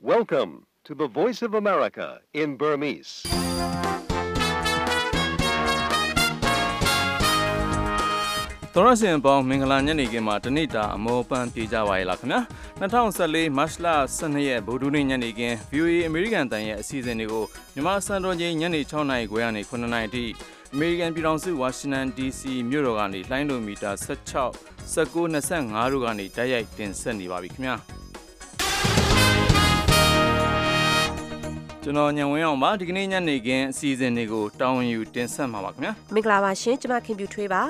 Welcome to the Voice of America in Burmese. ။သောရစင်ပေါင်းမင်္ဂလာညနေခင်းမှာတနေ့တာအမောပန်းပြေကြပါရဲ့လားခင်ဗျာ2014မတ်လ12ရက်ဗုဒ္ဓနေ့ညနေခင်း VOA American တန်ရဲ့အစီအစဉ်တွေကိုမြန်မာစံတော်ချိန်ညနေ6နာရီခွဲကနေ9နာရီအထိအမေရိကန်ပြည်ထောင်စုဝါရှင်တန် DC မြို့တော်ကနေလိုင်းလိုမီတာ16 19 25တို့ကနေတိုက်ရိုက်တင်ဆက်နေပါပြီခင်ဗျာ။ ကျွန်တော်ညံဝင်းအောင်ပါဒီကနေ့ညနေခင်းအစီအစဉ်တွေကိုတောင်းဝင်ယူတင်ဆက်မှာပါခင်ဗျာမင်္ဂလာပါရှင်ကျွန်မခင်ပြူထွေးပါ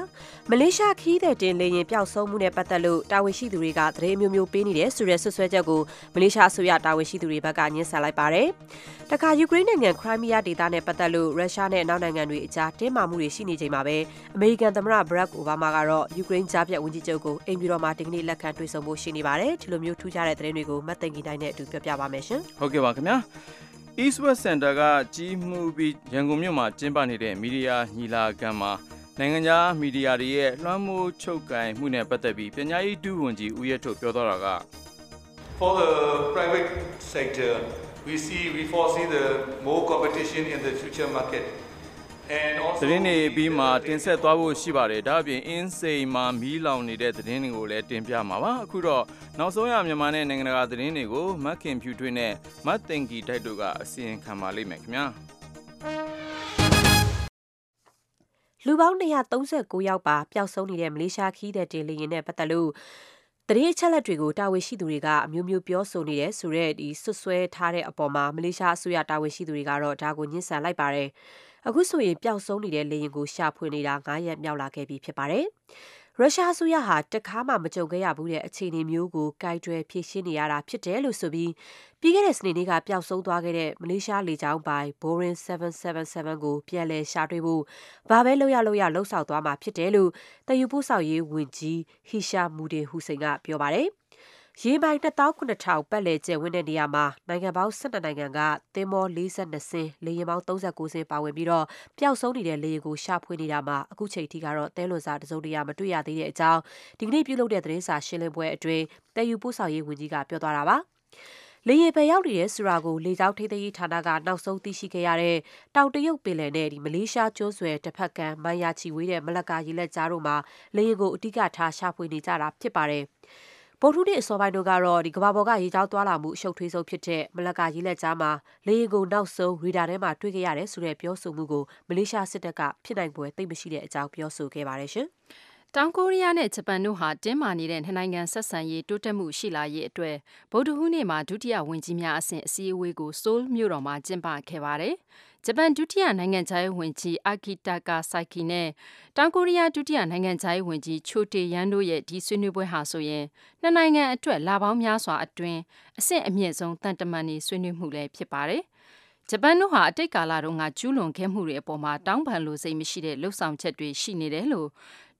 မလေးရှားခီးတဲ့တင်လေရင်ပျောက်ဆုံးမှုနဲ့ပတ်သက်လို့တာဝန်ရှိသူတွေကသတင်းမျိုးမျိုးပေးနေတယ်ဆိုတဲ့ဆွဆွဲချက်ကိုမလေးရှားအစိုးရတာဝန်ရှိသူတွေဘက်ကညှင်းဆန်လိုက်ပါတယ်တခါယူကရိန်းနိုင်ငံခရိုင်းမီးယားဒေသနဲ့ပတ်သက်လို့ရုရှားနဲ့နောက်နိုင်ငံတွေအကြားတင်းမာမှုတွေရှိနေချိန်မှာပဲအမေရိကန်သမ္မတဘရက်အိုဘားမားကတော့ယူကရိန်းကြားပြတ်ဝန်ကြီးချုပ်ကိုအိမ်ပြည်တော်မှာဒီကနေ့လက်ခံတွေ့ဆုံဖို့ရှိနေပါတယ်ဒီလိုမျိုးထူးခြားတဲ့သတင်းတွေကိုမတ်သိင်ကြီးတိုင်းနဲ့အတူပြောပြပါမယ်ရှင်ဟုတ်ကဲ့ပါခင်ဗျာ East West Center ကကြီးမှုပြီးရန်ကုန်မြို့မှာကျင်းပနေတဲ့မီဒီယာညီလာခံမှာနိုင်ငံခြားမီဒီယာတွေရဲ့လွှမ်းမိုးချုပ်ကိုင်မှုနဲ့ပတ်သက်ပြီးပညာရေးဒုဝန်ကြီးဦးရဲထုတ်ပြောသွားတာက For the private sector we see we foresee the more competition in the future market သတင်းတွေပြီးမှတင်ဆက်သွားဖို့ရှိပါတယ်ဒါအပြင်အင်းစိန်မှာမီးလောင်နေတဲ့သတင်းတွေကိုလည်းတင်ပြမှာပါအခုတော့နောက်ဆုံးရမြန်မာနဲ့နိုင်ငံတကာသတင်းတွေကိုမတ်ခင်ဖြူထွေးနဲ့မတ်တင်ကီတိုက်တို့ကအစီရင်ခံပါလိမ့်မယ်ခင်ဗျာလူပေါင်း239ယောက်ပါပျောက်ဆုံးနေတဲ့မလေးရှားခီးတဲ့တင်လီရင်နဲ့ပတ်သက်လို့တရေချက်လက်တွေကိုတာဝန်ရှိသူတွေကအမျိုးမျိုးပြောဆိုနေတယ်ဆိုတော့ဒီဆွဆွဲထားတဲ့အပေါ်မှာမလေးရှားအစိုးရတာဝန်ရှိသူတွေကတော့ဒါကိုညှင်းဆန်လိုက်ပါတယ်။ အခုဆိုရင်ပျောက်ဆုံးနေတဲ့လေယာဉ်ကိုရှာဖွေနေတာ9ရက်မြောက်လာခဲ့ပြီဖြစ်ပါတယ်။ရုရှားအစိုးရဟာတခါမှမကြုံခဲ့ရဘူးတဲ့အခြေအနေမျိုးကိုကိုက်တွယ်ဖြည့်ရှင်းနေရတာဖြစ်တယ်လို့ဆိုပြီးပြီးခဲ့တဲ့စနေနေ့ကပျောက်ဆုံးသွားခဲ့တဲ့မလေးရှားလေကြောင်းပိုင် Boeing 777ကိုပြန်လည်ရှာတွေ့ဖို့ဘာပဲလုပ်ရလုပ်ရလှုပ်ဆောင်သွားမှာဖြစ်တယ်လို့တယူပို့ဆောင်ရေးဝန်ကြီးဟီရှာမူဒီဟူစိန်ကပြောပါတယ်။ ရေမိုင်29000ပတ်လည်ကျယ်ဝန်းတဲ့နေရာမှာနိုင်ငံပေါင်း12နိုင်ငံကသင်းမော42စင်းလေယာဉ်ပေါင်း39စင်းပါဝင်ပြီးတော့ပျောက်ဆုံးနေတဲ့လေယာဉ်ကိုရှာဖွေနေတာမှာအခုချိန်ထိကတော့တဲလွန်စာတစုံတရာမတွေ့ရသေးတဲ့အကြောင်းဒီကနေ့ပြုလုပ်တဲ့သတင်းစာရှင်းလင်းပွဲအတွင်းတည်ယူပို့ဆောင်ရေးဝန်ကြီးကပြောသွားတာပါလေယာဉ်ပဲရောက်နေတဲ့ဆိုတာကိုလေကြောင်းထိသိမ်းရေးဌာနကနောက်ဆုံးသိရှိခဲ့ရတဲ့တောင်တရုတ်ပင်လယ်နဲ့ဒီမလေးရှားကျွန်းဆွယ်တစ်ဖက်ကမိုင်ယာချီဝေးတဲ့မလကာရေလက်ကြားတို့မှာလေယာဉ်ကိုအတိကထားရှာဖွေနေကြတာဖြစ်ပါတယ်။ ဗုဒ္ဓနေ့အစောပိုင်းတို့ကတော့ဒီကဘာပေါ်ကရေကြောင်းသွားလာမှုအရှုပ်ထွေးဆုံးဖြစ်တဲ့မလကာရေးလက်ကြားမှာလေယာဉ်ကိုနောက်ဆုံးရေဒါထဲမှာတွေ့ခဲ့ရတယ်ဆိုတဲ့ပြောဆိုမှုကိုမလေးရှားစစ်တပ်ကဖြစ်နိုင်ပွဲသိမရှိတဲ့အကြောင်းပြောဆိုခဲ့ပါတယ်ရှင်။တောင်ကိုရီးယားနဲ့ဂျပန်တို့ဟာတင်းမာနေတဲ့နှစ်နိုင်ငံဆက်ဆံရေးတိုးတက်မှုရှိလာရေးအတွက်ဗုဒ္ဓဟူးနေ့မှာဒုတိယဝန်ကြီးများအဆင့်အစည်းအဝေးကိုဆိုးလ်မြို့တော်မှာကျင်းပခဲ့ပါတယ်။ ဂျပန်ဒုတိယနိုင်ငံခြားရေးဝန်ကြီးအာကီတာကာဆိုင်ကီနဲ့တောင်ကိုရီးယားဒုတိယနိုင်ငံခြားရေးဝန်ကြီးချိုတေယန်တို့ရဲ့ဒီဆွေးနွေးပွဲဟာဆိုရင်နှစ်နိုင်ငံအတွက်လာပေါင်းများစွာအတွင်းအဆင့်အမြင့်ဆုံးတန်တမန်နေဆွေးနွေးမှုလည်းဖြစ်ပါတယ်။ဂျပန်တို့ဟာအတိတ်ကာလတုန်းကကျူးလွန်ခဲ့မှုတွေအပေါ်မှာတောင်းပန်လို့စိတ်မရှိတဲ့လှုပ်ဆောင်ချက်တွေရှိနေတယ်လို့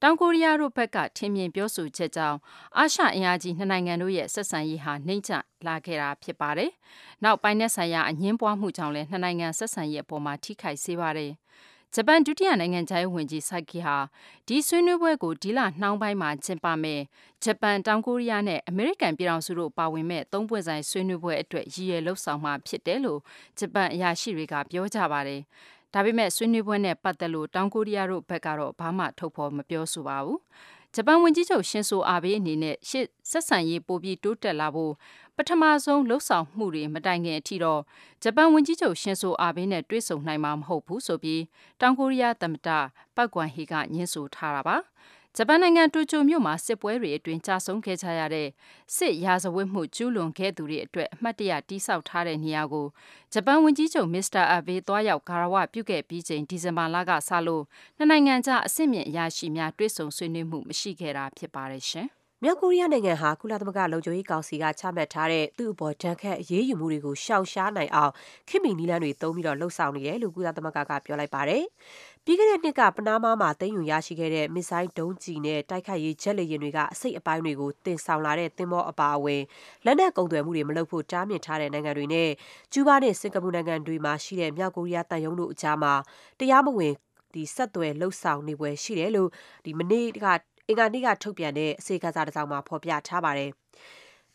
တောင်ကိုရီးယားတို့ဘက်ကထင်မြင်ပြောဆိုချက်ကြောင့်အာရှအင်အားကြီးနှစ်နိုင်ငံတို့ရဲ့ဆက်ဆံရေးဟာနှိမ့်ချလာခဲ့တာဖြစ်ပါတယ်။နောက်ပိုင်းနဲ့ဆိုင်ရာအငင်းပွားမှုကြောင့်လည်းနှစ်နိုင်ငံဆက်ဆံရေးအပေါ်မှာထိခိုက်စေပါတယ်။ဂျပန်ဒုတိယနိုင်ငံခြားရေးဝန်ကြီးဆိုင်ကီဟာဒီဆွေးနွေးပွဲကိုဒီလနှောင်းပိုင်းမှာကျင်းပမယ်ဂျပန်တောင်ကိုရီးယားနဲ့အမေရိကန်ပြည်ထောင်စုတို့ပါဝင်မဲ့သုံးပွဲဆိုင်ဆွေးနွေးပွဲအတွက်ရည်ရွယ်လှုပ်ဆောင်မှာဖြစ်တယ်လို့ဂျပန်အရာရှိတွေကပြောကြပါတယ်။ ဒါပေမဲ့ဆွေးနွေးပွဲနဲ့ပတ်သက်လို့တောင်ကိုရီးယားတို့ဘက်ကတော့ဘာမှထုတ်ဖော်မပြောဆိုပါဘူး။ဂျပန်ဝန်ကြီးချုပ်ရှင်ဆိုအာဘေးအနေနဲ့ရှစ်ဆက်ဆံရေးပိုပြီးတိုးတက်လာဖို့ပထမဆုံးလှုပ်ဆောင်မှုတွေမတိုင်ခင်အထိတော့ဂျပန်ဝန်ကြီးချုပ်ရှင်ဆိုအာဘေးနဲ့တွေ့ဆုံနိုင်မှာမဟုတ်ဘူးဆိုပြီးတောင်ကိုရီးယားသမ္မတပတ်ကွမ်ဟီကညှင်းဆိုထားတာပါ။ ဂျပန်နိုင်ငံတိုကျိုမြို့မှာစစ်ပွဲတွေအတွင်းကြာဆုံးခဲ့ကြရတဲ့စစ်ရာဇဝတ်မှုကျူးလွန်ခဲ့သူတွေအတွက်အမှတ်တရတိစောက်ထားတဲ့နေရာကိုဂျပန်ဝန်ကြီးချုပ်မစ္စတာအဘေးသွားရောက်ဂါရဝပြုခဲ့ပြီးချိန်ဒီဇင်ဘာလကစလို့နှစ်နိုင်ငံကြားအဆင့်မြင့်အရာရှိများတွေ့ဆုံဆွေးနွေးမှုမရှိခဲ့တာဖြစ်ပါတယ်ရှင်။မြောက်ကိုရီးယားနိုင်ငံဟာကုလသမဂ္ဂလုံခြုံရေးကောင်စီကချမှတ်ထားတဲ့သူ့အပေါ်ဒဏ်ခတ်အရေးယူမှုတွေကိုရှောင်ရှားနိုင်အောင်ခင်မီနီလန်တွေသုံးပြီးတော့လှုပ်ဆောင်နေတယ်လို့ကုလသမဂ္ဂကပြောလိုက်ပါတယ် ပြီးခဲ့တဲ့နှစ်ကပနားမားမှာသိမ်းယူရရှိခဲ့တဲ့မစ်ဆိုင်းဒုံးကျည်နဲ့တိုက်ခိုက်ရေးဂျက်လေယာဉ်တွေကအစိတ်အပိုင်းတွေကိုတင်ဆောင်လာတဲ့သင်္ဘောအပါအဝင်လက်နက်ကုန်သွယ်မှုတွေမလုပ်ဖို့တားမြစ်ထားတဲ့နိုင်ငံတွေနဲ့ကျူးဘားနဲ့စင်ကာပူနိုင်ငံတွေမှာရှိတဲ့မြောက်ကိုရီးယားတန်ယုံတို့အကြားမှာတရားမဝင်ဒီဆက်သွယ်လှုပ်ဆောင်နေပွဲရှိတယ်လို့ဒီမနေ့ကအင်္ဂါနေ့ကထုတ်ပြန်တဲ့အစီအကစားတစ်စောင်မှာဖော်ပြထားပါတယ်။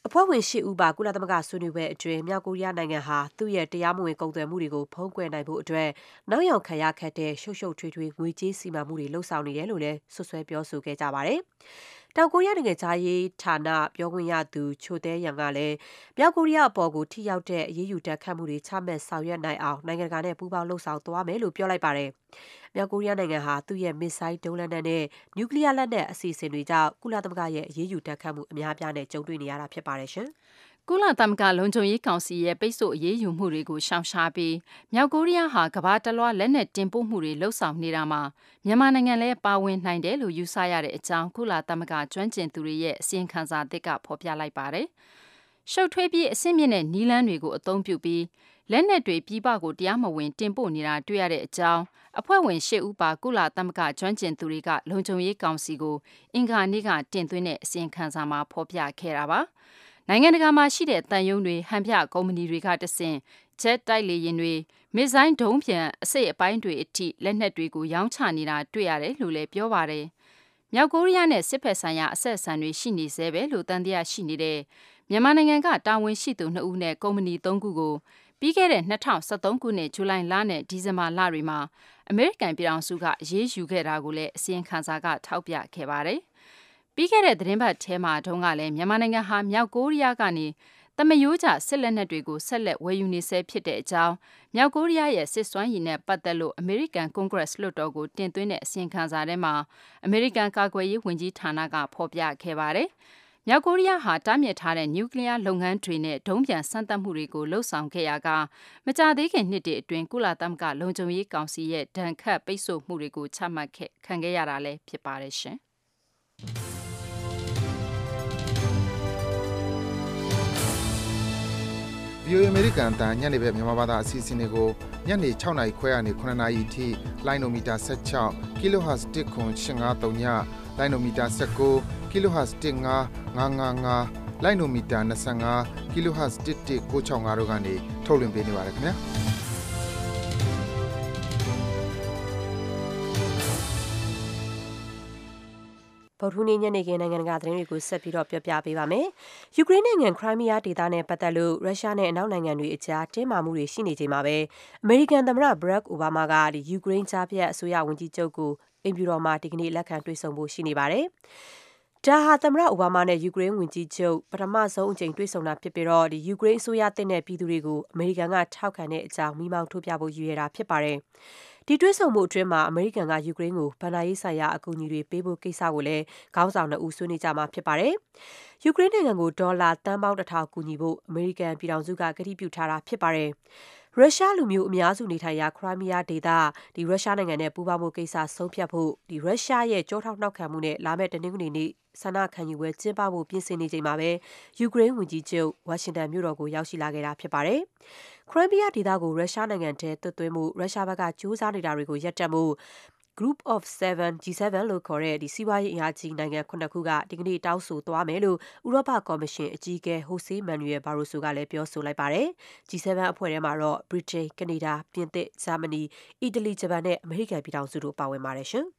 အဖွဲ့ဝင်၈ဦးပါကုလသမဂ္ဂဆွေးနွေးပွဲအတွင်းမြောက်ကိုရီးယားနိုင်ငံဟာသူ့ရဲ့တရားမဝင်ကုန်သွယ်မှုတွေကိုဖုံးကွယ်နိုင်ဖို့အတွက်နောက်ယောင်ခံရခက်တဲ့ရှုပ်ရှုပ်ထွေးထွေးငွေကြေးစီမံမှုတွေလှုပ်ဆောင်နေတယ်လို့လည်းဆွဆွဲပြောဆိုခဲ့ကြပါတယ်။ တောင်ကိုရီးယားနိုင်ငံသားရေးဌာနပြောခွင့်ရသူချိုတဲယန်ကလည်းမြောက်ကိုရီးယားအပေါ်ကိုထိရောက်တဲ့အရေးယူတက်ခတ်မှုတွေချမှတ်ဆောင်ရွက်နိုင်အောင်နိုင်ငံတကာနဲ့ပူးပေါင်းလှုပ်ဆောင်သွားမယ်လို့ပြောလိုက်ပါတယ်။မြောက်ကိုရီးယားနိုင်ငံဟာသူ့ရဲ့မစ်ဆိုင်းဒုံးလက်နက်နဲ့နျူကလ িয়ার လက်နက်အစီအစဉ်တွေကြောင့်ကုလသမဂ္ဂရဲ့အရေးယူတက်ခတ်မှုအများအပြားနဲ့ကြုံတွေ့နေရတာဖြစ်ပါတယ်ရှင်။ ကုလသမဂ္ဂလုံခြုံရေးကောင်စီရဲ့ပိတ်ဆို့အရေးယူမှုတွေကိုရှောင်ရှားပြီးမြောက်ကိုရီးယားဟာကမ္ဘာတလွှားလက်နက်တင်ပို့မှုတွေလှုပ်ဆောင်နေတာမှာမြန်မာနိုင်ငံလည်းပါဝင်နိုင်တယ်လို့ယူဆရတဲ့အကြောင်းကုလသမဂ္ဂကျွမ်းကျင်သူတွေရဲ့အစီရင်ခံစာသစ်ကဖော်ပြလိုက်ပါတယ်။ရှုပ်ထွေးပြီးအဆင့်မြင့်တဲ့နီလန်းတွေကိုအသုံးပြုပြီးလက်နက်တွေပြည်ပကိုတရားမဝင်တင်ပို့နေတာတွေ့ရတဲ့အကြောင်းအဖွဲ့ဝင်၈ဦးပါကုလသမဂ္ဂကျွမ်းကျင်သူတွေကလုံခြုံရေးကောင်စီကိုအင်္ဂါနေ့ကတင်သွင်းတဲ့အစီရင်ခံစာမှာဖော်ပြခဲ့တာပါ။ နိုင်ငံတကာမှာရှိတဲ့တန်ယုံတွေဟန်ပြကုမ္ပဏီတွေကတဆင့်ဂျက်တိုက်လေယာဉ်တွေမစ်ဇိုင်းဒုံးဖြန်အစိတ်အပိုင်းတွေအထိလက်နက်တွေကိုရောင်းချနေတာတွေ့ရတယ်လို့လည်းပြောပါတယ်။မြောက်ကိုရီးယားနဲ့စစ်ဖက်ဆိုင်ရာအဆက်အဆံတွေရှိနေသေးပဲလို့တန်တရားရှိနေတဲ့မြန်မာနိုင်ငံကတာဝန်ရှိသူ2ဦးနဲ့ကုမ္ပဏီ3ခုကိုပြီးခဲ့တဲ့2013ခုနှစ်ဇူလိုင်လနဲ့ဒီဇင်ဘာလတွေမှာအမေရိကန်ပြည်ထောင်စုကအရေးယူခဲ့တာကိုလည်းအစီရင်ခံစာကထောက်ပြခဲ့ပါတယ်။ ပြီးခဲ့တဲ့သတင်းပတ်ထဲမှာတုန်းကလည်းမြန်မာနိုင်ငံဟာမြောက်ကိုရီးယားကနေသမယိုးကြစစ်လက်နက်တွေကိုဆက်လက်ဝယ်ယူနေဆဲဖြစ်တဲ့အကြောင်းမြောက်ကိုရီးယားရဲ့စစ်စွမ်းရည်နဲ့ပတ်သက်လို့အမေရိကန်ကွန်ဂရက်လွှတ်တော်ကိုတင်သွင်းတဲ့အစီရင်ခံစာထဲမှာအမေရိကန်ကာကွယ်ရေးဝန်ကြီးဌာနကဖော်ပြခဲ့ပါတယ်။မြောက်ကိုရီးယားဟာတားမြစ်ထားတဲ့နျူကလ িয়ার လုပ်ငန်းတွေနဲ့ဒုံးပြန်စမ်းသပ်မှုတွေကိုလှုပ်ဆောင်ခဲ့ရကမကြသေးခင်နှစ်တွေအတွင်းကုလသမဂ္ဂလုံခြုံရေးကောင်စီရဲ့ဒဏ်ခတ်ပိတ်ဆို့မှုတွေကိုချမှတ်ခဲ့ခံခဲ့ရတာလည်းဖြစ်ပါတယ်ရှင်။ VOA အမေရိကန်အတန်ညနေဘက်မြန်မာဘာသာအစီအစဉ်တွေကိုညနေ6နာရီခွဲကနေ9နာရီထိလိုင်းနိုမီတာ16 kHz 1.8539ညလိုင်းနိုမီတာ19 kHz 15555လိုင်းနိုမီတာ25 kHz 11965တို့ကနေထုတ်လွှင့်ပေးနေပါတယ်ခင်ဗျာ ဗုဒ္ဓဟူးနေ့ညနေခင်းနိုင်ငံတကာသတင်းတွေကိုဆက်ပြီးတော့ပြောပြပေးပါမယ်။ယူကရိန်းနိုင်ငံခရိုင်းမီးယားဒေသနဲ့ပတ်သက်လို့ရုရှားနဲ့အနောက်နိုင်ငံတွေအကြားတင်းမာမှုတွေရှိနေချိန်မှာပဲအမေရိကန်သမ္မတဘရက်အိုဘားမားကဒီယူကရိန်းကြားပြတ်အစိုးရဝန်ကြီးချုပ်ကိုအိမ်ဖြူတော်မှာဒီကနေ့လက်ခံတွေ့ဆုံဖို့ရှိနေပါတယ်။ဒါဟာသမ္မတအိုဘားမားနဲ့ယူကရိန်းဝန်ကြီးချုပ်ပထမဆုံးအကြိမ်တွေ့ဆုံတာဖြစ်ပြီးတော့ဒီယူကရိန်းအစိုးရတင်တဲ့ပြည်သူတွေကိုအမေရိကန်ကထောက်ခံတဲ့အကြောင်းမိမောင်းထုတ်ပြဖို့ရည်ရွယ်တာဖြစ်ပါတယ်။ ဒီတွေ့ဆုံမှုအတွင်းမှာအမေရိကန်ကယူကရိန်းကိုဘဏ္ဍာရေးဆိုင်ရာအကူအညီတွေပေးဖို့ကိစ္စကိုလည်းခေါင်းဆောင်နှစ်ဦးဆွေးနွေးကြမှာဖြစ်ပါတယ်။ယူကရိန်းနိုင်ငံကိုဒေါ်လာသန်းပေါင်းတစ်ထောင်ကူညီဖို့အမေရိကန်ပြည်ထောင်စုကကတိပြုထားတာဖြစ်ပါတယ်။ ရုရှားလူမျိုးအများစုနေထိုင်ရာခရိုင်းမီးယားဒေသဒီရုရှားနိုင်ငံနဲ့ပူးပေါင်းမှုကိစ္စဆုံးဖြတ်ဖို့ဒီရုရှားရဲ့ကြောထောက်နှောက်ခံမှုနဲ့လာမယ့်တနင်္ဂနွေနေ့ဆန္ဒခံယူပွဲကျင်းပဖို့ပြင်ဆင်နေချိန်မှာပဲယူကရိန်းဝန်ကြီးချုပ်ဝါရှင်တန်မြို့တော်ကိုရောက်ရှိလာခဲ့တာဖြစ်ပါတယ်။ခရိုင်းမီးယားဒေသကိုရုရှားနိုင်ငံထဲသွတ်သွင်းမှုရုရှားဘက်ကကြိုးစားနေတာတွေကိုရပ်တန့်ဖို့ Group of 7 G7 လို့ခေါ်တဲ့ဒီစီးပွားရေးအင်အားကြီးနိုင်ငံခုနှစ်ခုကဒီကနေ့တောင်းဆိုသွားမယ်လို့ဥရောပကော်မရှင်အကြီးအကဲဟိုဆေးမန်နျူရယ်ဘာရိုဆိုကလည်းပြောဆိုလိုက်ပါတယ်။ G7 အဖွဲ့ထဲမှာတော့ Britain, Canada, ပြင်သစ်, Germany, Italy, Japan နဲ့ American ပြည်ထောင်စုတို့ပါဝင်ပါတယ်ရှင်။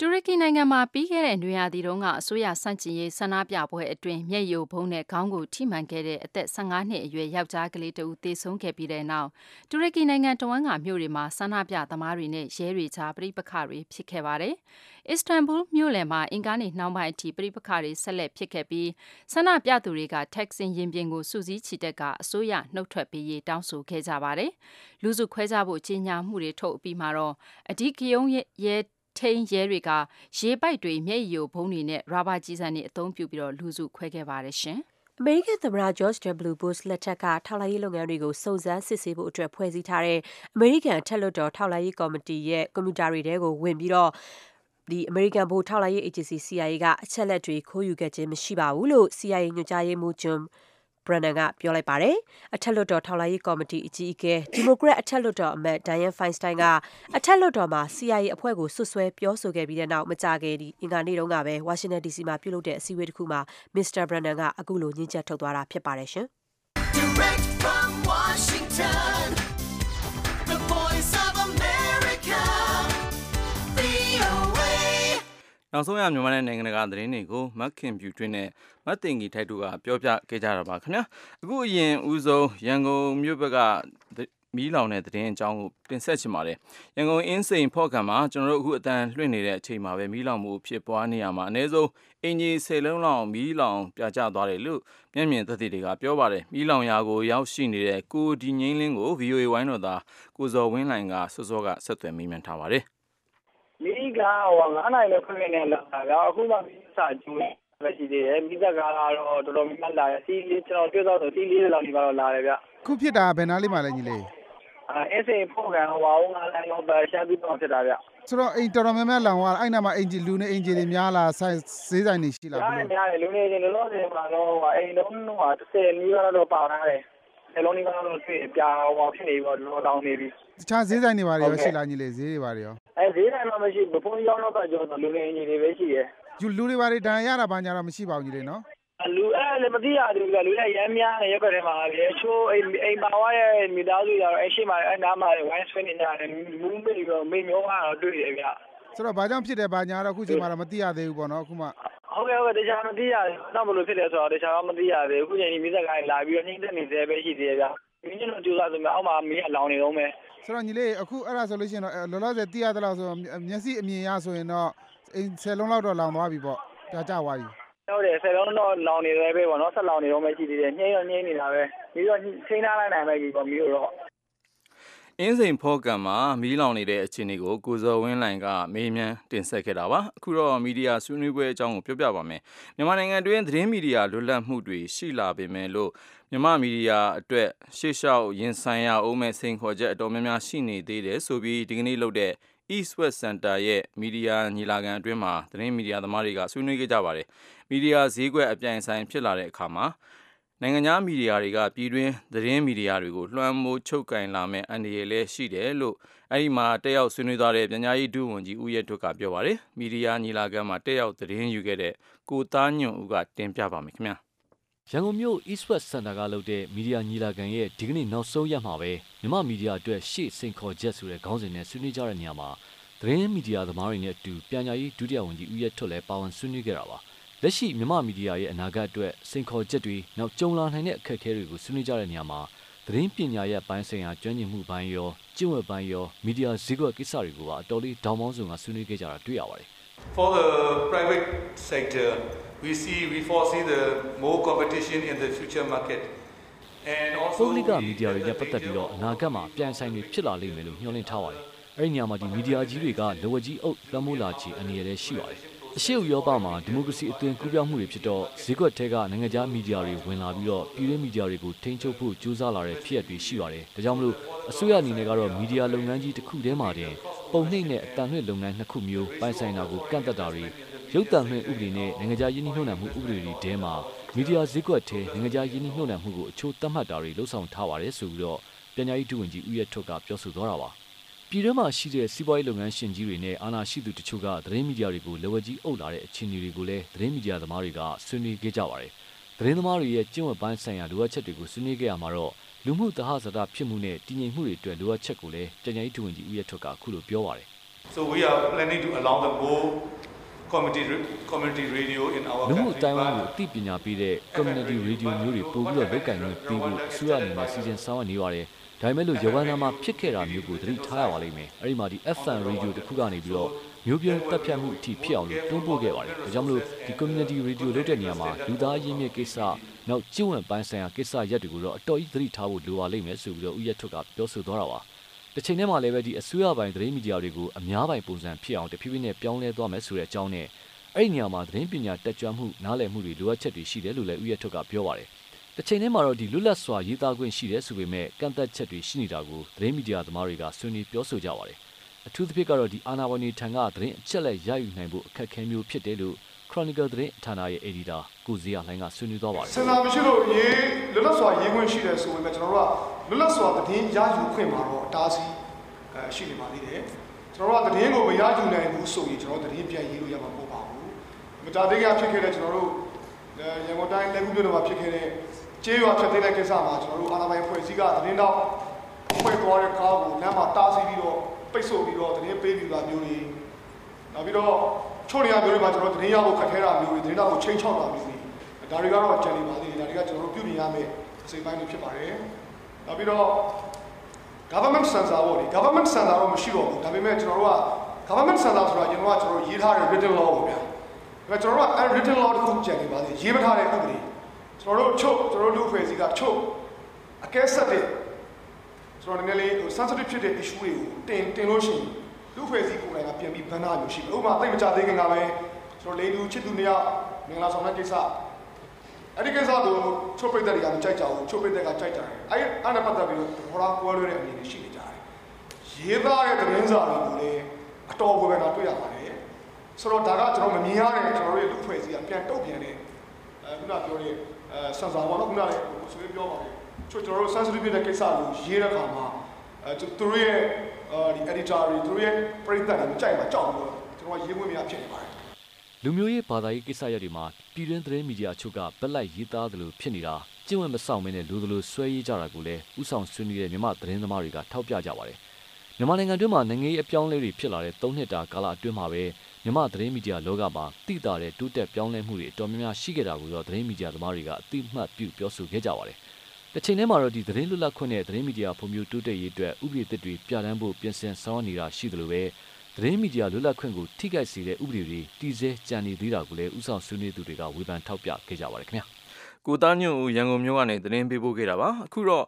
တူရကီနိုင်ငံမှာပြီးခဲ့တဲ့နွေရာသီတုန်းကအစိုးရဆန့်ကျင်ရေးဆန္ဒပြပွဲအတွင်းမျက်ရည်ယိုဗုံးနဲ့ခေါင်းကိုထိမှန်ခဲ့တဲ့အသက်၁၅နှစ်အရွယ်ယောက်ျားကလေးတဦးသေဆုံးခဲ့ပြီးတဲ့နောက်တူရကီနိုင်ငံတဝန်းကမြို့တွေမှာဆန္ဒပြသမားတွေနဲ့ရဲတွေကြားပဋိပက္ခတွေဖြစ်ခဲ့ပါတယ်။အစ္စတန်ဘူလ်မြို့လယ်မှာအင်္ဂါနေ့နှောင်းပိုင်းအထိပဋိပက္ခတွေဆက်လက်ဖြစ်ခဲ့ပြီးဆန္ဒပြသူတွေကတက်ဆင်ယာဉ်ပြင်ကိုစုစည်းချီတက်ကာအစိုးရနုတ်ထွက်ပေးရေးတောင်းဆိုခဲ့ကြပါတယ်။လူစုခွဲကြဖို့ကြေညာမှုတွေထုတ်အပြီးမှာတော့အဓိကရုဏ်းရဲ ထိန်းရဲတွေကရေပိုက်တွေမျက်ရည်ယိုဗုံးတွေနဲ့ရာဘာကျည်ဆံတွေအသုံးပြုပြီးလူစုခွဲခဲ့ပါတယ်ရှင်။အမေရိကန်သမ္မတ George W. Bush လက်ထက်ကထောက်လှမ်းရေးလုပ်ငန်းတွေကိုစုံစမ်းစစ်ဆေးဖို့အတွက်ဖွဲ့စည်းထားတဲ့အမေရိကန်အထက်လွှတ်တော်ထောက်လှမ်းရေးကော်မတီရဲ့ကွန်ပျူတာတွေထဲကိုဝင်ပြီးတော့အမေရိကန်ဗဟိုထောက်လှမ်းရေးအေဂျင်စီ CIA ကအချက်အလက်တွေခိုးယူခဲ့ခြင်းမရှိပါဘူးလို့ CIA ညွှန်ကြားရေးမှူး John Brennan ကပြောလိုက်ပါတယ်။အထက်လွှတ်တော်ထောက်လှမ်းရေးကော်မတီအကြီးအကဲဒီမိုကရက်အထက်လွှတ်တော်အမတ် Dianne Feinstein ကအထက်လွှတ်တော်မှာ CIA အဖွဲ့ကိုစွပ်စွဲပြောဆိုခဲ့ပြီးတဲ့နောက်မကြာခင်အင်္ဂါနေ့တုန်းကပဲဝါရှင်တန် DC မှာပြုလုပ်တဲ့အစည်းအဝေးတစ်ခုမှာ Mr. Brennan ကအခုလိုညွှန်ချက်ထုတ်သွားတာဖြစ်ပါတယ်ရှင်။ Direct from Washington နနောက်ဆုံးရမြန်မာနဲ့နိုင်ငံတကာသတင်းတွေကိုမတ်ခင်ဖြူတွင်းနဲ့မတ်တင်ကြီးထိုက်တို့ကပြောပြခဲ့ကြတာပါခင်ဗျာအခုအရင်ဦးဆုံးရန်ကုန်မြို့ဘက်ကမီးလောင်တဲ့သတင်းအကြောင်းကိုတင်ဆက်ချင်ပါတယ်ရန်ကုန်အင်းစိန်ဖော့ကံမှာကျွန်တော်တို့အခုအတန်လွှင့်နေတဲ့အချိန်မှာပဲမီးလောင်မှုဖြစ်ပွားနေရမှာအနည်းဆုံးအင်ဂျီ၁၀လုံးလောက်မီးလောင်ပြကျသွားတယ်လို့မျက်မြင်သက်သေတွေကပြောပါတယ်မီးလောင်ရာကိုရောက်ရှိနေတဲ့ကိုဒီငိမ့်လင်းကို VOA ဝိုင်းတော်သားကိုဇော်ဝင်းလိုင်ကစောစောကဆက်သွယ်မိမှန်ထားပါတယ်မီး ကဟို9နိုင်လို့ခက်နေလာတာအခုမှမီးစာကျိုးပဲရှိသေးတယ်မိသက်ကားကတော့တော်တော်များများလာတယ်စီးလေးကျွန်တော်တွေ့တော့ဆိုစီးလေးလောက်ဒီမှာတော့လာတယ်ဗျခုဖြစ်တာဘယ်နားလေးမှလဲညီလေးအဲအစိန်ဖို့ကံဟိုအောင်ငါလည်းတော့ပဲရှာပြီးတော့ဖြစ်တာဗျဆိုတော့အိမ်တော်တော်များများလောင်သွားအဲ့နာမှာအင်ဂျီလူနေအင်ဂျီတွေများလားဆိုင်ဈေးဆိုင်တွေရှိလားဘယ်လိုများတယ်လူနေချင်းလောလောဆယ်မှာတော့အိမ်လုံးတော့30နီးပါးတော့ပါလာတယ် ဆယ်လုံးနီးပါးတော့တွေ့ပြာဟောဖြစ်နေပြီးတော့တောင်းနေပြီတခြားဈေးဆိုင်တွေပါရောရှိလားညီလေးဈေးတွေပါရောအဲဈေးဆိုင်တော့မရှိဘူးဘုံရောက်တော့ကြောလူနေအင်ဂျီတွေပဲရှိတယ်ယူလူတွေပါတွေဒဏ်ရတာဘာညာတော့မရှိပါဘူးညီလေးနော်လူအဲ့လည်းမသိရသေးဘူးကလူလည်းရမ်းများနေရက်ွက်ထဲမှာလေချိုးအိမ်အိမ်ပါဝါရဲ့မိသားစုတွေတော့အဲ့ရှိမှအဲ့နားမှာဝိုင်းဆွေးနေကြတယ်မူးမေးပြီးတော့မေးမျိုးကတော့တွေ့တယ်ဗျ ဆိုတော့ဘာကြောင့်ဖြစ်တယ်ဘာညာတော့အခုချိန်မှာတော့မသိရသေးဘူးပေါ့နော်အခုမှဟုတ်ကဲ့ဟုတ်ကဲ့တခြားမသိရဘူးတော့ဘယ်လိုဖြစ်လဲဆိုတော့တခြားတော့မသိရသေးဘူးအခုချိန်ဒီမိသက်ကိုင်းလာပြီးတော့နှိမ့်သက်နေသေးပဲရှိသေးတယ်ဗျမင်းတို့ကြိုးစားဆိုမှအောက်မှာမင်းကလောင်နေတော့မယ်ဆိုတော့ညီလေးအခုအဲ့ဒါဆိုလို့ရှိရင်တော့လောလောဆယ်သိရသလောက်ဆိုမျက်စိအမြင်ရဆိုရင်တော့အိမ်10လုံးလောက်တော့လောင်သွားပြီပေါ့ဒါကြသွားပြီဟုတ်တယ်ဆယ်လုံးတော့လောင်နေတယ်ပဲပေါ့နော်ဆက်လောင်နေတော့မှရှိသေးတယ်ညှိတော့ညှိနေတာပဲပြီးတော့ချိန်ထားလိုက်နိုင်မယ်ပြီပေါ့မျိုးတော့ အင်းစိန်ဖောကံမှာမီးလောင်နေတဲ့အခြေအနေကိုကိုဇော်ဝင်းလိုင်ကမေးမြန်းတင်ဆက်ခဲ့တာပါအခုတော့မီဒီယာဆွေးနွေးပွဲအကြောင်းကိုပြောပြပါမယ်မြန်မာနိုင်ငံတွင်းသတင်းမီဒီယာလွတ်လပ်မှုတွေရှိလာပေမဲ့လို့မြန်မာမီဒီယာအတွက်ရှေ့လျှောက်ရင်ဆိုင်ရအောင်မဲ့စိန်ခေါ်ချက်အတော်များများရှိနေသေးတယ်ဆိုပြီးဒီကနေ့လုပ်တဲ့ East West Center ရဲ့မီဒီယာညီလာခံအတွင်းမှာသတင်းမီဒီယာသမားတွေကဆွေးနွေးခဲ့ကြပါတယ်။မီဒီယာဈေးကွက်အပြိုင်ဆိုင်ဖြစ်လာတဲ့အခါမှာ နိုင်ငံခြားမီဒီယာတွေက ပြည်တွင်းသတင်းမီဒီယာတွေကို လွှမ်းမိုးချုပ်ကင်လာမဲ့အန္တရာယ်လည်း ရှိတယ်လို့ အဲဒီမှာ တက်ရောက်ဆွေးနွေးသွားတဲ့ပညာရေး ဒုဝန်ကြီး ဦးရဲထွတ်က ပြောပါတယ်။မီဒီယာညီလာခံမှာ တက်ရောက်သတင်းယူခဲ့တဲ့ ကိုသားညွန့်ဦးက တင်ပြပါမယ်ခင်ဗျာ။ရန်ကုန်မြို့ East West Center ကလုပ်တဲ့ မီဒီယာညီလာခံရဲ့ ဒီကနေ့ နောက်ဆုံးရက်မှာပဲ မြမမီဒီယာအတွက် ရှေ့စိန်ခေါ်ချက်ဆိုတဲ့ ခေါင်းစဉ်နဲ့ ဆွေးနွေးကြတဲ့နေရာမှာ သတင်းမီဒီယာသမားတွေနဲ့အတူပညာရေး ဒုတိယဝန်ကြီး ဦးရဲထွတ်လည်း ပါဝင်ဆွေးနွေးခဲ့တာပါ လက်ရှိမြမမီဒီယာရဲ့အနာဂတ်အတွက်စိန်ခေါ်ချက်တွေနောက်ကြုံလာနိုင်တဲ့အခက်အခဲတွေကိုဆွေးနွေးကြတဲ့နေရာမှာသတင်းပညာရဲ့ပိုင်းဆိုင်ရာကျွမ်းကျင်မှုပိုင်းရောကျင့်ဝတ်ပိုင်းရောမီဒီယာဈေးကွက်ကိစ္စတွေကိုပါအတော်လေးဒေါင်းပေါင်းစုံကဆွေးနွေးခဲ့ကြတာတွေ့ရပါတယ် For the private sector we see we foresee the more competition in the future market and also ပုဂ္ဂလိကမီဒီယာတွေနဲ့ပတ်သက်ပြီးတော့အနာဂတ်မှာပြန်ဆိုင်တွေဖြစ်လာလိမ့်မယ်လို့ညွှန်လင့်ထားပါတယ်အဲ့ဒီနေရာမှာဒီမီဒီယာကြီးတွေကလောဝကြီးအုပ်လွှမ်းမိုးလာချေအနေနဲ့ရှိပါတယ် အရှိဥရောပမှာဒီမိုကရေစီအသွင်ကူးပြောင်းမှုတွေဖြစ်တော့ဈေးကွက်ထဲကနိုင်ငံခြားမီဒီယာတွေဝင်လာပြီးတော့ပြည်တွင်းမီဒီယာတွေကိုထိန်းချုပ်ဖို့ကြိုးစားလာတဲ့ဖြစ်ရပ်တွေရှိပါတယ်ဒါကြောင့်မလို့အစိုးရအနေနဲ့ကတော့မီဒီယာလုပ်ငန်းကြီးတစ်ခုတည်းမှာတင်ပုံနှိမ့်နဲ့အတန်လွှင့်လုပ်ငန်းနှစ်ခုမျိုးပိုင်ဆိုင်တာကိုကန့်သက်တာတွေရုပ်တံလွှင့်ဥပဒေနဲ့နိုင်ငံခြားယင်းနှိမ့်နှံမှုဥပဒေတွေထဲမှာမီဒီယာဈေးကွက်ထဲနိုင်ငံခြားယင်းနှိမ့်နှံမှုကိုအချိုးသတ်မှတ်တာတွေလှုံ့ဆော်ထားပါတယ်ဆိုပြီးတော့ပညာရေးဒုဝန်ကြီးဦးရထွတ်ကပြောဆိုသွားတာပါ ပြည်တွင်းမှာရှိတဲ့စီးပွားရေးလုပ်ငန်းရှင်ကြီးတွေနဲ့အာဏာရှိသူတချို့ကသတင်းမီဒီယာတွေကိုလက်ဝဲကြီးအုပ်လာတဲ့အခြေအနေတွေကိုလည်းသတင်းမီဒီယာသမားတွေကဆွေးနွေးခဲ့ကြပါတယ်။သတင်းသမားတွေရဲ့ကျင့်ဝတ်ပိုင်းဆိုင်ရာလိုအပ်ချက်တွေကိုဆွေးနွေးခဲ့ရမှာတော့လူမှုသဟဇာတဖြစ်မှုနဲ့တည်ငြိမ်မှုတွေအတွက်လိုအပ်ချက်ကိုလည်းပညာရေးဒုဝန်ကြီးဦးရထွတ်ကအခုလိုပြောပါတယ်။ So we are planning to allow the more community community radio in our လူမှုတိုင်းဝန်းကိုအသိပညာပေးတဲ့ community radio မျိုးတွေပို့ပြီးတော့လုပ်ကင်ခွင့်ပေးဖို့အစိုးရအနေနဲ့စီစဉ်ဆောင်ရွက်နေပါတယ်။ ဒါပေမဲ့လို့ရဝန္တာမှာဖြစ်ခဲ့တာမျိုးကိုသတိထားရပါလိမ့်မယ်အဲ့ဒီမှာဒီ FM radio တခုကနေပြီးတော့မျိုးပြင်းတက်ဖြတ်မှုအထိဖြစ်အောင်တွန်းပို့ခဲ့ပါတယ်ဒါကြောင့်မလို့ဒီ community radio လုပ်တဲ့နေရာမှာလူသားရင်းမြစ်ကိစ္စနောက်ကျင့်ဝတ်ပိုင်းဆိုင်ရာကိစ္စရက်တွေကိုတော့အတော်ကြီးသတိထားဖို့လိုပါလိမ့်မယ်ဆိုပြီးတော့ဦးရထွတ်ကပြောဆိုသွားတာပါတစ်ချိန်တည်းမှာလည်းပဲဒီအစိုးရပိုင်းသတင်းမီဒီယာတွေကိုအများပိုင်းပုံစံဖြစ်အောင်တဖြည်းဖြည်းနဲ့ပြောင်းလဲသွားမယ်ဆိုတဲ့အကြောင်းနဲ့အဲ့ဒီနေရာမှာသတင်းပညာတက်ကြွမှုနားလည်မှုတွေလိုအပ်ချက်တွေရှိတယ်လို့လည်းဦးရထွတ်ကပြောပါတယ် တစ်ချိန်တည်းမှာတော့ဒီလွတ်လပ်စွာရေးသားခွင့်ရှိတယ်ဆိုပေမဲ့ကန့်သက်ချက်တွေရှိနေတာကိုသတင်းမီဒီယာသမားတွေကဆွေးနွေးပြောဆိုကြပါတယ်။အထူးသဖြင့်ကတော့ဒီအာနာဝန်ကြီးထံကသတင်းအချက်လက်ရယူနိုင်ဖို့အခက်အခဲမျိုးဖြစ်တယ်လို့ Chronicle သတင်းဌာနရဲ့ editor ကိုဇေယျလှိုင်းကဆွေးနွေးသွားပါတယ်။စင်တာမရှိလို့ရေးလွတ်လပ်စွာရေးခွင့်ရှိတယ်ဆိုပေမဲ့ကျွန်တော်တို့ကလွတ်လပ်စွာသတင်းရယူခွင့်မှာတော့အတားဆီးအဲရှိနေပါသေးတယ်။ကျွန်တော်တို့ကသတင်းကိုမရယူနိုင်ဘူးဆိုရင်ကျွန်တော်တို့သတင်းပြန်ရေးလို့ရမှာမဟုတ်ပါဘူး။မတာသေးကဖြစ်ခဲ့တဲ့ကျွန်တော်တို့ရန်ကုန်တိုင်းလက်ကူးမြို့တော်မှာဖြစ်ခဲ့တဲ့ ကျေးရွာဖြတ်သိမ်းတဲ့ကိစ္စမှာကျွန်တော်တို့အာဏာပိုင်ဖွဲ့စည်းကသတင်းတော့ဖွဲ့သွားတဲ့ကားကိုလမ်းမှာတားဆီးပြီးတော့ပိတ်ဆို့ပြီးတော့သတင်းပေးပြီးတာမျိုးတွေနောက်ပြီးတော့ချို့နေရာမျိုးတွေမှာကျွန်တော်သတင်းရဖို့ခက်ခဲတာမျိုးတွေသတင်းတော်ကိုချိန်ချောက်တာမျိုးတွေဒါတွေကတော့ကြံနေပါသေးတယ်ဒါတွေကကျွန်တော်တို့ပြုပြင်ရမယ့်အစိပ်ပိုင်းတွေဖြစ်ပါတယ်နောက်ပြီးတော့ government sensor ပေါ့လေ government sensor တော့မရှိတော့ဘူးဒါပေမဲ့ကျွန်တော်တို့က government sensor ဆိုတာကျွန်တော်ကကျွန်တော်ရေးထားတဲ့ written law ပေါ့ဗျာဒါကျွန်တော်တို့က written law တခုကြံနေပါသေးတယ်ရေးမထားတဲ့ဥပဒေ ကျွန်တော်တို့ချုပ်ကျွန်တော်တို့လူဖွဲ့စည်းကချုပ်အကဲဆက်တဲ့ကျွန်တော်နည်းနည်းလေးဟို sensitive ဖြစ်တဲ့ issue တွေကိုတင်တင်လို့ရှိရင်လူဖွဲ့စည်းကိုယ်တိုင်ကပြန်ပြီးဘဏ္ဍာမျိုးရှိတယ်ဥပမာသိမကြသေးခင်ကပဲကျွန်တော်လေးလူချစ်သူနှစ်ယောက်မင်္ဂလာဆောင်တဲ့ကိစ္စအဲ့ဒီကိစ္စကိုချုပ်ပိတ်တဲ့တွေကမကြိုက်ကြဘူးချုပ်ပိတ်တဲ့ကကြိုက်ကြတယ်အဲ့အဲ့နဲ့ပတ်သက်ပြီးတော့ဟောလာကွဲလွဲတဲ့အမြင်တွေရှိနေကြတယ်ရေးသားတဲ့သတင်းစာတွေကိုလည်းအတော်ကိုပဲတော့တွေ့ရပါတယ်ဆိုတော့ဒါကကျွန်တော်မမြင်ရတဲ့ကျွန်တော်တို့ရဲ့လူဖွဲ့စည်းကပြန်တုတ်ပြန်တဲ့အဲခုနပြောတဲ့ အဲဆန်ဆာဘောနော်ခုနလည်းဆိုရင်ပြောပါတယ်ချို့ကျွန်တော်တို့ sensitive ဖြစ်တဲ့ကိစ္စကိုရေးတဲ့အခါမှာအဲသူတို့ရဲ့ဒီ editor တွေသူတို့ရဲ့ပရိသတ်တွေမကြိုက်မှာကြောက်ပြီးတော့ကျွန်တော်ရေးခွင့်မရဖြစ်နေပါတယ်လူမျိုးရေးဘာသာရေးကိစ္စရပ်တွေမှာပြည်တွင်းသတင်းမီဒီယာအချို့ကဗက်လိုက်ရေးသားသလိုဖြစ်နေတာကျင့်ဝတ်မဆောင်မင်းနဲ့လူသလိုဆွဲရေးကြတာကိုလည်းဥဆောင်ဆွေးနွေးတဲ့မြန်မာသတင်းသမားတွေကထောက်ပြကြပါတယ်မြန်မာနိုင်ငံတွင်းမှာနိုင်ငံရေးအပြောင်းလဲတွေဖြစ်လာတဲ့၃နှစ်တာကာလအတွင်းမှာပဲ မြန်မာသတင်းမီဒီယာလောကမှာတိတာတဲ့တိုးတက်ပြောင်းလဲမှုတွေအတော်များများရှိခဲ့တာကိုတော့သတင်းမီဒီယာသမားတွေကအသိမှတ်ပြုပြောဆိုခဲ့ကြပါတယ်။တစ်ချိန်တည်းမှာတော့ဒီသတင်းလွတ်လပ်ခွင့်နဲ့သတင်းမီဒီယာဖွံ့ဖြိုးတိုးတက်ရေးအတွက်ဥပဒေသစ်တွေပြဋ္ဌာန်းဖို့ပြင်ဆင်ဆောင်ရွက်နေတာရှိသလိုပဲသတင်းမီဒီယာလွတ်လပ်ခွင့်ကိုထိခိုက်စေတဲ့ဥပဒေတွေတည်ဆဲကြံနေသေးတာကိုလည်းဥဆောင်ဆွေးနွေးသူတွေကဝေဖန်ထောက်ပြခဲ့ကြပါတယ်ခင်ဗျာ။ကိုသားညွန့်ဦးရန်ကုန်မြို့ကနေသတင်းပေးပို့ခဲ့တာပါ။အခုတော့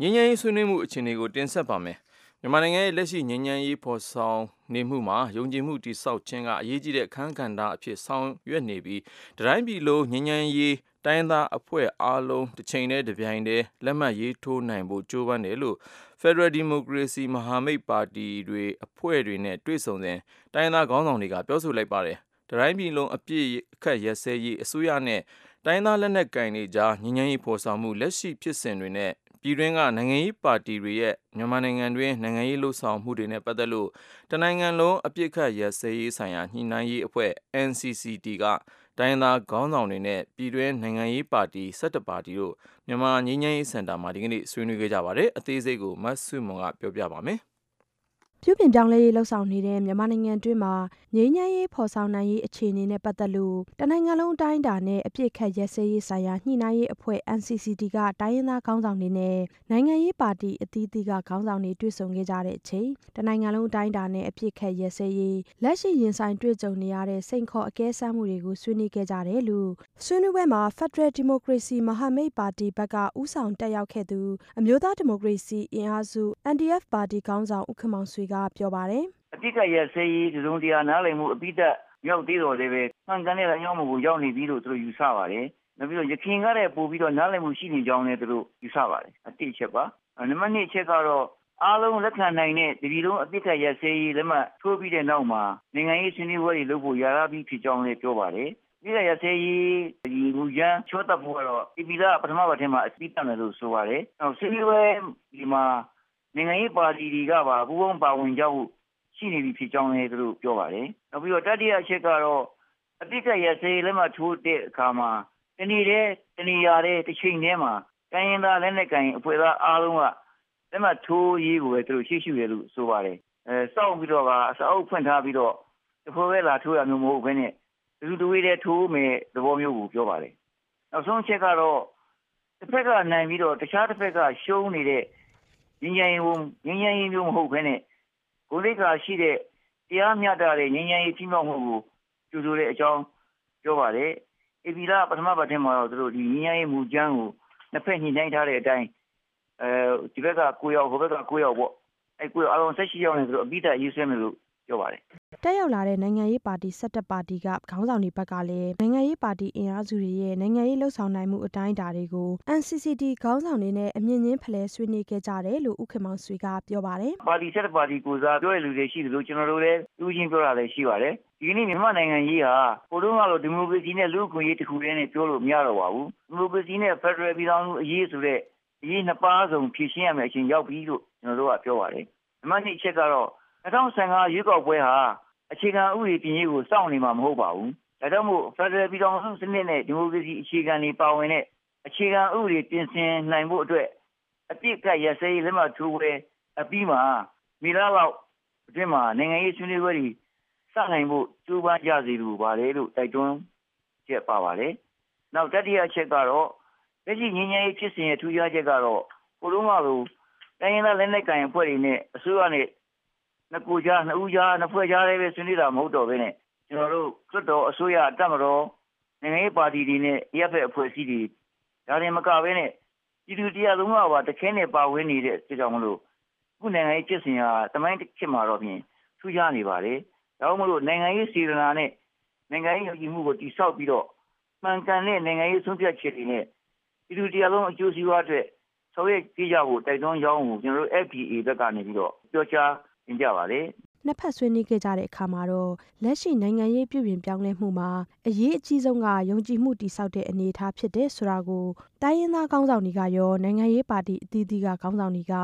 ငញ្ញရင်ဆွေးနွေးမှုအခြေအနေကိုတင်ဆက်ပါမယ်။ မြန်မာနိုင်ငံရဲ့လက်ရှိငြိမ်းချမ်းရေးဖော်ဆောင်နေမှုမှာယုံကြည်မှုတည်ဆောက်ခြင်းကအရေးကြီးတဲ့အခန်းကဏ္ဍအဖြစ်ဆောင်ရွက်နေပြီးတိုင်းပြည်လုံးငြိမ်းချမ်းရေးတိုင်းသားအဖွဲ့အားလုံးတစ်ချိန်တည်းတစ်ပြိုင်တည်းလက်မှတ်ရေးထိုးနိုင်ဖို့ကြိုးပမ်းတယ်လို့ Federal Democracy မဟာမိတ်ပါတီတွေအဖွဲ့တွေနဲ့တွေ့ဆုံစဉ်တိုင်းသားခေါင်းဆောင်တွေကပြောဆိုလိုက်ပါတယ်။တိုင်းပြည်လုံးအပြည့်အခက်ရစဲရေးအစိုးရနဲ့တိုင်းသားလက်နက်ကင်တွေကြားငြိမ်းချမ်းရေးဖော်ဆောင်မှုလက်ရှိဖြစ်စဉ်တွေနဲ့ ပြည်တွင်းကနိုင်ငံရေးပါတီတွေရဲ့မြန်မာနိုင်ငံတွင်းနိုင်ငံရေးလှုပ်ဆောင်မှုတွေနဲ့ပတ်သက်လို့တနိုင်ငံလုံးအပြစ်ခတ်ရစဲရေးဆိုင်ရာညှိနှိုင်းရေးအဖွဲ့ NCCT ကတိုင်းသားခေါင်းဆောင်တွေနဲ့ပြည်တွင်းနိုင်ငံရေးပါတီ17ပါတီတို့မြန်မာငြိမ်းချမ်းရေးစင်တာမှာဒီကနေ့ဆွေးနွေးခဲ့ကြပါတယ်အသေးစိတ်ကိုမတ်ဆုမွန်ကပြောပြပါမယ် ပြုပြင်ပြောင်းလဲရေးလှုပ်ဆောင်နေတဲ့မြန်မာနိုင်ငံတွင်းမှာငြိမ်းချမ်းရေးဖော်ဆောင်နိုင်ရေးအခြေအနေနဲ့ပတ်သက်လို့တနိုင်ငံလုံးအတိုင်းအတာနဲ့အပြစ်ခတ်ရဲစဲရေးဆိုင်ရာညှိနှိုင်းရေးအဖွဲ့ NCCT ကတိုင်းရင်းသားခေါင်းဆောင်တွေနဲ့နိုင်ငံရေးပါတီအသီးသီးကခေါင်းဆောင်တွေတွေ့ဆုံခဲ့ကြတဲ့အချိန်တနိုင်ငံလုံးအတိုင်းအတာနဲ့အပြစ်ခတ်ရဲစဲရေးလက်ရှိရင်ဆိုင်တွေ့ကြုံနေရတဲ့စိန်ခေါ်အကဲစမ်းမှုတွေကိုဆွေးနွေးခဲ့ကြတယ်လို့ဆွေးနွေးပွဲမှာ Federal Democracy မဟာမိတ်ပါတီဘက်ကဥဆောင်တက်ရောက်ခဲ့သူအမျိုးသားဒီမိုကရေစီအင်အားစု NDF ပါတီခေါင်းဆောင်ဦးခမောင်ဆွေကပြောပါတယ်။အတိတ်ကရဆေးကြီးတုံတရားနားလည်မှုအပိသက်ရောက်သေးတော်လည်းပဲမှန်ကန်တဲ့အကြောင်းကိုရောက်နေပြီလို့သူတို့ယူဆပါတယ်။နောက်ပြီးတော့ရခင်ကတည်းကပို့ပြီးတော့နားလည်မှုရှိနေကြောင်းလည်းသူတို့ယူဆပါတယ်။အတိတ်ချက်ပါ။နံပါတ်2အချက်ကတော့အားလုံးလက်ခံနိုင်တဲ့ဒီလိုအပိသက်ရဆေးကြီးလက်မှတ်ထိုးပြီးတဲ့နောက်မှာနိုင်ငံရေးဆွေးနွေးပွဲတွေလုပ်ဖို့ရလာပြီးဖြစ်ကြောင်းလည်းပြောပါတယ်။ဒီရဆေးကြီးဒီမူရန်ချောတပ်ဖို့ကတော့ဒီပီလာပထမပတ်ထဲမှာအပိသက်မယ်လို့ဆိုပါတယ်။နောက်ဆွေးနွေးပွဲဒီမှာ နိုင်ငံရေးပါတီတွေကပါပူးပေါင်းပါဝင်ကြဖို့ရှိနေပြီဖြစ်ကြောင်းလည်းသူတို့ပြောပါတယ်။နောက်ပြီးတော့တတိယအချက်ကတော့အတိတ်ကရစေးလက်မှထိုးတဲ့အခါမှာတဏီတဲ့တဏီရတဲ့တစ်ချိန်တည်းမှာတိုင်းရင်းသားလက်နက်ကိုင်အဖွဲ့သားအားလုံးကလက်မှထိုးရေးကိုပဲသူတို့ရှိရှိရလို့ဆိုပါတယ်။အဲစောင့်ပြီးတော့ကအစောက်ဖွင့်ထားပြီးတော့တဖိုးပဲလာထိုးရမျိုးမဟုတ်ဘဲနဲ့လူတူဝေးတဲ့ထိုးမယ်သဘောမျိုးကိုပြောပါတယ်။နောက်ဆုံးချက်ကတော့တစ်ဖက်ကနိုင်ပြီးတော့တခြားတစ်ဖက်ကရှုံးနေတဲ့ ငြိမ်းချမ်းရေးငြိမ်းချမ်းရေးမျိုးမဟုတ်ဘဲနဲ့ကိုယ်သိက္ခာရှိတဲ့တရားမျှတတဲ့ငြိမ်းချမ်းရေးကြီးမောက်မှုကိုကျူဆိုတဲ့အကြောင်းပြောပါတယ်။အပီလာပထမပတ်ထဲမှာတော့သူတို့ဒီငြိမ်းချမ်းရေးမူကြမ်းကိုနှစ်ဖက်ညှိနှိုင်းထားတဲ့အတိုင်းအဲဒီဘက်က9ရောက်ဟိုဘက်က9ရောက်ပေါ့အဲ9ရောက်အလုံး16ရောက်နေဆိုတော့အပိဓာရေးဆွဲမယ်လို့ပြောပါတယ် တက်ရောက်လာတဲ့နိုင်ငံရေးပါတီ17ပါတီကခေါင်းဆောင်တွေဘက်ကလည်းနိုင်ငံရေးပါတီအင်အားစုတွေရဲ့နိုင်ငံရေးလှုပ်ဆောင်နိုင်မှုအတိုင်းအတာတွေကို NCCT ခေါင်းဆောင်တွေနဲ့အမြင့်ချင်းဖလှယ်ဆွေးနွေးခဲ့ကြတယ်လို့ဦးခင်မောင်ဆွေကပြောပါတယ်ပါတီ17ပါတီကိုစားပြောရလူတွေရှိတယ်လို့ကျွန်တော်တို့လည်းသူချင်းပြောတာလည်းရှိပါတယ်ဒီနေ့မြန်မာနိုင်ငံကြီးဟာကိုတုံးကတော့ဒီမိုကရေစီနဲ့လူ့အခွင့်အရေးတစ်ခုတည်းနဲ့ပြောလို့မရတော့ပါဘူးဒီမိုကရေစီနဲ့ဖက်ဒရယ်ပြည်ထောင်စုအရေးဆိုတဲ့အရေးနှစ်ပါးစုံဖြည့်ရှင်းရမယ့်အချိန်ရောက်ပြီလို့ကျွန်တော်တို့ကပြောပါတယ်အမှန်တစ်ချက်ကတော့2015ရွေးကောက်ပွဲဟာ အခြေခံဥပဒေပြင်ရေးကိုစောင့်နေမှာမဟုတ်ပါဘူး။ဒါကြောင့်မို့ဖက်ဒရယ်ပြည်ထောင်စုစနစ်နဲ့ဒီမိုကရေစီအခြေခံတွေပါဝင်တဲ့အခြေခံဥပဒေပြင်ဆင်နိုင်ဖို့အတွက်အပြစ်ကရစဲလက်မှတ်ထိုးပွဲအပြီးမှာမိလားလောက်အတွင်းမှာနိုင်ငံရေးဆွေးနွေးပွဲတွေစစနိုင်ဖို့ကြိုးပမ်းကြစီလိုပါတယ်လို့တိုက်တွန်းချက်ပါပါတယ်။နောက်တတိယအချက်ကတော့လက်ရှိငြိမ်းချမ်းရေးဖြစ်စဉ်ရဲ့ထူးခြားချက်ကတော့ကိုလုံးကလိုတိုင်းရင်းသားလက်နက်ကိုင်အဖွဲ့တွေနဲ့အစိုးရနဲ့ နှစ်ကိုကြားနှစ်ဦးကြားနှစ်ဖွဲ့ကြားလည်းပဲဆွေးနွေးတာမဟုတ်တော့ဘဲနဲ့ကျွန်တော်တို့တွတ်တော်အစိုးရတက်မတော်နိုင်ငံရေးပါတီတွေနဲ့ရပ်ဖက်အဖွဲ့အစည်းတွေဒါတွေမကဘဲနဲ့ပြည်သူတရားလုံးကပါတခဲနဲ့ပါဝင်နေတဲ့အတွက်ကြောင့်မလို့ခုနိုင်ငံရေးဖြစ်စဉ်ဟာတမိုင်းတစ်ခေတ်မှာတော့ဖြင့်ထူးခြားနေပါတယ်။ဒါကြောင့်မလို့နိုင်ငံရေးစီရနာနဲ့နိုင်ငံရေးယုံကြည်မှုကိုတိဆောက်ပြီးတော့မှန်ကန်တဲ့နိုင်ငံရေးဆုံးဖြတ်ချက်တွေနဲ့ပြည်သူတရားလုံးအကျိုးစီးပွားအတွက်ဆောင်ရွက်ကြည့်ကြဖို့တိုက်တွန်းကြောင်းကိုကျွန်တော်တို့ FPA ဘက်ကနေပြီးတော့ပြောကြား တင်ကြပါတယ်နှစ်ဖက်ဆွေးနွေးခဲ့ကြတဲ့အခါမှာတော့လက်ရှိနိုင်ငံရေးပြုပြင်ပြောင်းလဲမှုမှာအရေးအကြီးဆုံးကယုံကြည်မှုတည်ဆောက်တဲ့အနေအထားဖြစ်တယ်ဆိုတာကိုတိုင်းရင်းသားခေါင်းဆောင်တွေကရောနိုင်ငံရေးပါတီအသီးသီးကခေါင်းဆောင်တွေက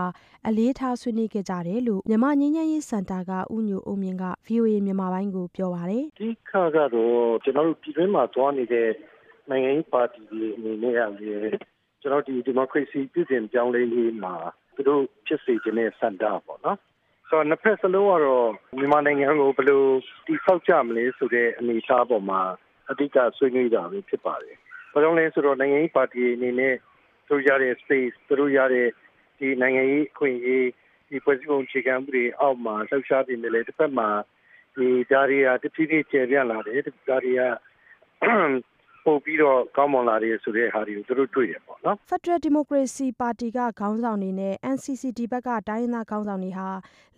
အလေးထားဆွေးနွေးခဲ့ကြတယ်လို့မြန်မာငြိမ်းချမ်းရေးစင်တာကဦးညိုအုံမြင့်က VOA မြန်မာပိုင်းကိုပြောပါတယ်။ဒီခါကတော့ကျွန်တော်တို့ပြည်တွင်းမှာသွားနေတဲ့နိုင်ငံရေးပါတီတွေအနေနဲ့ကလည်းကျွန်တော်ဒီဒီမိုကရေစီပြည်ပြင်ပြောင်းလဲရေးမှာသူတို့ဖြစ်စေခြင်းနဲ့စန္ဒပေါ့နော် ဆိုတော့နှစ်ဖက်စလုံးကတော့မြန်မာနိုင်ငံကိုဘယ်လိုတည်ဆောက်ကြမလဲဆိုတဲ့အနေအထားပေါ်မှာအဓိကဆွေးနွေးတာပဲဖြစ်ပါတယ်။ဘာကြောင့်လဲဆိုတော့နိုင်ငံရေးပါတီအနေနဲ့သူရတဲ့ space သူတို့ရတဲ့ဒီနိုင်ငံရေးအခွင့်အရေးဒီဖွဲ့စည်းပုံခြေခံမှုတွေအောက်မှာလှုပ်ရှားနေတယ်လေတစ်ဖက်မှာဒီဓာရီယာတဖြည်းဖြည်းကျေပြန့်လာတယ်ဓာရီယာ ပို့ပြီးတော့ကောင်းမွန်လာတယ်ဆိုတဲ့ဟာတွေကိုသူတို့တွေ့ရပေါ့နော် Federal Democracy Party ကခေါင်းဆောင်တွေနဲ့ NCCT ဘက်ကတိုင်းရင်းသားခေါင်းဆောင်တွေဟာ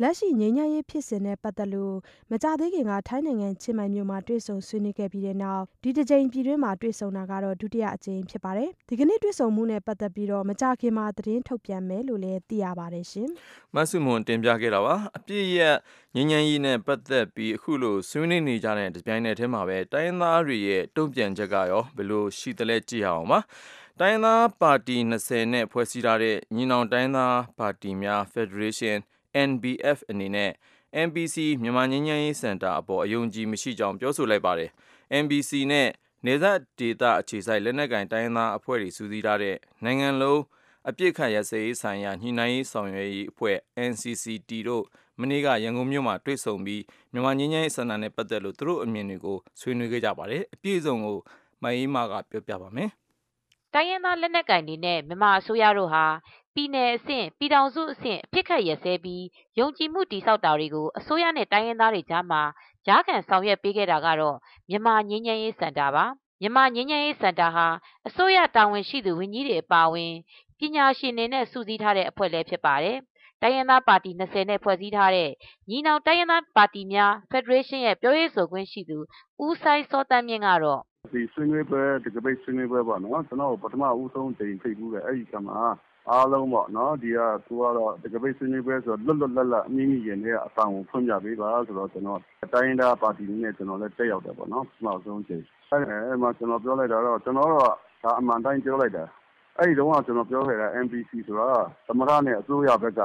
လက်ရှိငြိမ်းချမ်းရေးဖြစ်စဉ်နဲ့ပတ်သက်လို့မကြသေးခင်ကထိုင်းနိုင်ငံချင်းမိုင်မြို့မှာတွေ့ဆုံဆွေးနွေးခဲ့ပြီးတဲ့နောက်ဒီတစ်ကြိမ်ပြည်တွင်းမှာတွေ့ဆုံတာကတော့ဒုတိယအကြိမ်ဖြစ်ပါတယ်။ဒီကနေ့တွေ့ဆုံမှုနဲ့ပတ်သက်ပြီးတော့မကြခင်မှာသတင်းထုတ်ပြန်မယ်လို့လည်းသိရပါတယ်ရှင်။မဆုမွန်တင်ပြခဲ့တာပါ။အပြည့်ရဲ့ ငြိမ်းချမ်းရေးနဲ့ပတ်သက်ပြီးအခုလိုဆွေးနွေးနေကြတဲ့ဒီပိုင်းနဲ့ထဲမှာပဲတိုင်းသားတွေရဲ့တုံ့ပြန်ချက်ကရောဘယ်လိုရှိသလဲကြည့်အောင်ပါတိုင်းသားပါတီ20နဲ့ဖွဲ့စည်းထားတဲ့ညီနောင်တိုင်းသားပါတီများ Federation NBF အနေနဲ့ MBC မြန်မာငြိမ်းချမ်းရေးစင်တာအပေါ်အယုံကြည်မရှိကြောင်းပြောဆိုလိုက်ပါတယ် MBC နဲ့နေသက်ဒေတာအခြေစိုက်လက်နက်ကင်တိုင်းသားအဖွဲ့တွေစူးစီးထားတဲ့နိုင်ငံလုံးအပြစ်ခတ်ရစရေးဆိုင်ရာညှိနှိုင်းရေးဆောင်ရွက်ရေးအဖွဲ့ NCCT တို့ မနေ့ကရန်ကုန်မြို့မှာတွေ့ဆုံပြီးမြန်မာငြိမ်းချမ်းရေးစင်တာနဲ့ပတ်သက်လို့သူတို့အမြင်တွေကိုဆွေးနွေးခဲ့ကြပါတယ်အပြည့်အစုံကိုမအေးမာကပြောပြပါမယ်။တိုင်းရင်းသားလက်နက်ကိုင်တွေနဲ့မြန်မာအစိုးရတို့ဟာပြည်내အဆင့်ပြည်ထောင်စုအဆင့်အဖြစ်ခတ်ရစဲပြီးယုံကြည်မှုတည်ဆောက်တာတွေကိုအစိုးရနဲ့တိုင်းရင်းသားတွေကြားမှာကြားခံဆောင်ရွက်ပေးခဲ့တာကတော့မြန်မာငြိမ်းချမ်းရေးစင်တာပါမြန်မာငြိမ်းချမ်းရေးစင်တာဟာအစိုးရတာဝန်ရှိသူဝန်ကြီးတွေအပါအဝင်ပညာရှင်တွေနဲ့စုစည်းထားတဲ့အဖွဲ့လည်းဖြစ်ပါတယ် တိုင်းရင်းသားပါတီ20နဲ့ဖွဲ့စည်းထားတဲ့ညီနောင်တိုင်းရင်းသားပါတီများဖက်ဒရေးရှင်းရဲ့ပြောရေးဆိုခွင့်ရှိသူဦးဆိုင်စောတန်းမြင့်ကတော့ဒီဆွေးနွေးပွဲတကပိတ်ဆွေးနွေးပွဲပေါ့နော်ကျွန်တော်ပထမဦးဆုံးချိန်ဖိတ်ဘူးလေအဲ့ဒီကမှာအားလုံးပေါ့နော်ဒီကသူကတော့တကပိတ်ဆွေးနွေးပွဲဆိုလွတ်လွတ်လပ်လပ်အမိမိရင်နဲ့အဆောင်ကိုဖွင့်ပြပေးပါဆိုတော့ကျွန်တော်တိုင်းဒါပါတီနဲ့ကျွန်တော်လည်းတက်ရောက်တယ်ပေါ့နော်ပထမဆုံးချိန်အဲ့အဲ့မှာကျွန်တော်ပြောလိုက်တာတော့ကျွန်တော်တော့ဒါအမှန်တိုင်းပြောလိုက်တာအဲ့ဒီတော့ကျွန်တော်ပြောခဲ့တာ MPC ဆိုတာသမရနဲ့အစိုးရဘက်က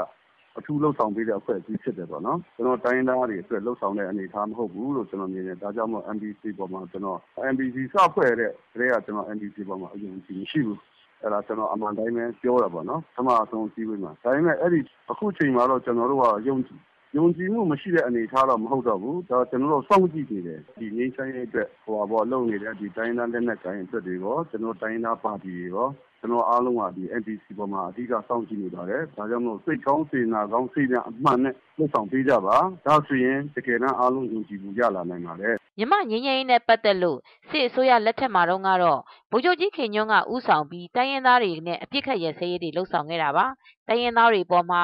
အထူးလှုပ်ဆောင်ပေးတဲ့အဖွဲ့အစည်းဖြစ်တယ်ပေါ့နော် ကျွန်တော်တိုင်းသားတွေအတွက်လှုပ်ဆောင်တဲ့အနေအထားမဟုတ်ဘူးလို့ ကျွန်တော်မြင်တယ် ဒါကြောင့်မို့ MBC ပေါ်မှာ ကျွန်တော် MBC စဖွဲ့တဲ့တည်းက ကျွန်တော် MBC ပေါ်မှာအရင်ကြီးမရှိဘူး အဲ့ဒါ ကျွန်တော် အမှန်တိုင်းပဲ ပြောတာပေါ့နော် ပထမဆုံးစီးဝေးမှာ ဒါပေမဲ့အဲ့ဒီအခုချိန်မှာတော့ ကျွန်တော်တို့ကယုံကြည်ယုံကြည်မှုမရှိတဲ့အနေအထားတော့ မဟုတ်တော့ဘူး ဒါကျွန်တော်တို့ စောင့်ကြည့်နေတယ် ဒီငင်းဆိုင်ရဲ့အတွက်ဟိုပါပေါ့လုံနေတဲ့ဒီတိုင်းသားလက်နက်ကိုင်အတွက်တွေရော ကျွန်တော်တိုင်းသားပါတီတွေရော ကျွန်တော်အားလုံးကဒီ NPC ပေါ်မှာအဓိကစောင့်ကြည့်နေပါတယ်။ဒါကြောင့်မို့စိတ်ကောင်းစေနာကောင်းစိတ်ဓာတ်အမှန်နဲ့လုပ်ဆောင်ပေးကြပါ။ဒါဆိုရင်တကယ်တမ်းအားလုံးယုံကြည်မှုရလာနိုင်ပါတယ်မြမငင်းငင်းနဲ့ပတ်သက်လို့စစ်အစိုးရလက်ထက်မှာတော့ကတော့ဗိုလ်ချုပ်ကြီးခင်ညွန့်ကဥဆောင်ပြီးတိုင်းရင်းသားတွေနဲ့အပြစ်ခတ်ရစဲရေးတွေလှုပ်ဆောင်ခဲ့တာပါတိုင်းရင်းသားတွေပေါ်မှာ